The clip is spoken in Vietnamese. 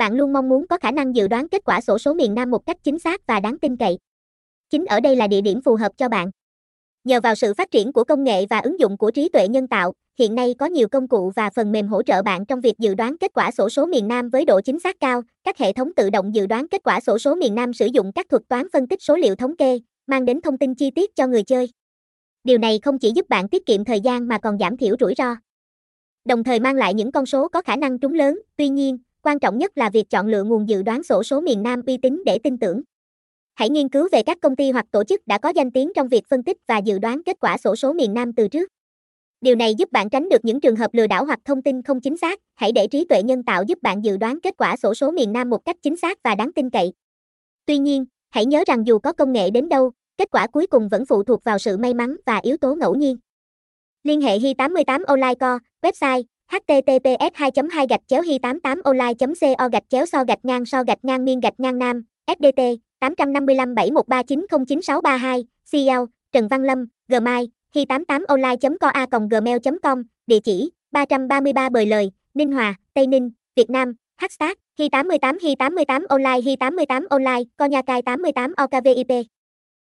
Bạn luôn mong muốn có khả năng dự đoán kết quả sổ số miền Nam một cách chính xác và đáng tin cậy. Chính ở đây là địa điểm phù hợp cho bạn. Nhờ vào sự phát triển của công nghệ và ứng dụng của trí tuệ nhân tạo, hiện nay có nhiều công cụ và phần mềm hỗ trợ bạn trong việc dự đoán kết quả sổ số miền Nam với độ chính xác cao. Các hệ thống tự động dự đoán kết quả sổ số miền Nam sử dụng các thuật toán phân tích số liệu thống kê, mang đến thông tin chi tiết cho người chơi. Điều này không chỉ giúp bạn tiết kiệm thời gian mà còn giảm thiểu rủi ro. Đồng thời mang lại những con số có khả năng trúng lớn, tuy nhiên, quan trọng nhất là việc chọn lựa nguồn dự đoán sổ số miền Nam uy tín để tin tưởng. Hãy nghiên cứu về các công ty hoặc tổ chức đã có danh tiếng trong việc phân tích và dự đoán kết quả sổ số miền Nam từ trước. Điều này giúp bạn tránh được những trường hợp lừa đảo hoặc thông tin không chính xác. Hãy để trí tuệ nhân tạo giúp bạn dự đoán kết quả sổ số miền Nam một cách chính xác và đáng tin cậy. Tuy nhiên, hãy nhớ rằng dù có công nghệ đến đâu, kết quả cuối cùng vẫn phụ thuộc vào sự may mắn và yếu tố ngẫu nhiên. Liên hệ Hi88 Online Co, website https 2 2 gạch chéo hi 88 online co gạch chéo so gạch ngang so gạch ngang miên gạch ngang nam sdt 855 71399632 cl trần văn lâm gmail hi 88 online co a gmail com, địa chỉ 333 bời lời, ninh hòa, tây ninh, việt nam, hashtag hi 88 hi 88 online, hi 88 online co nha cai 88 okvip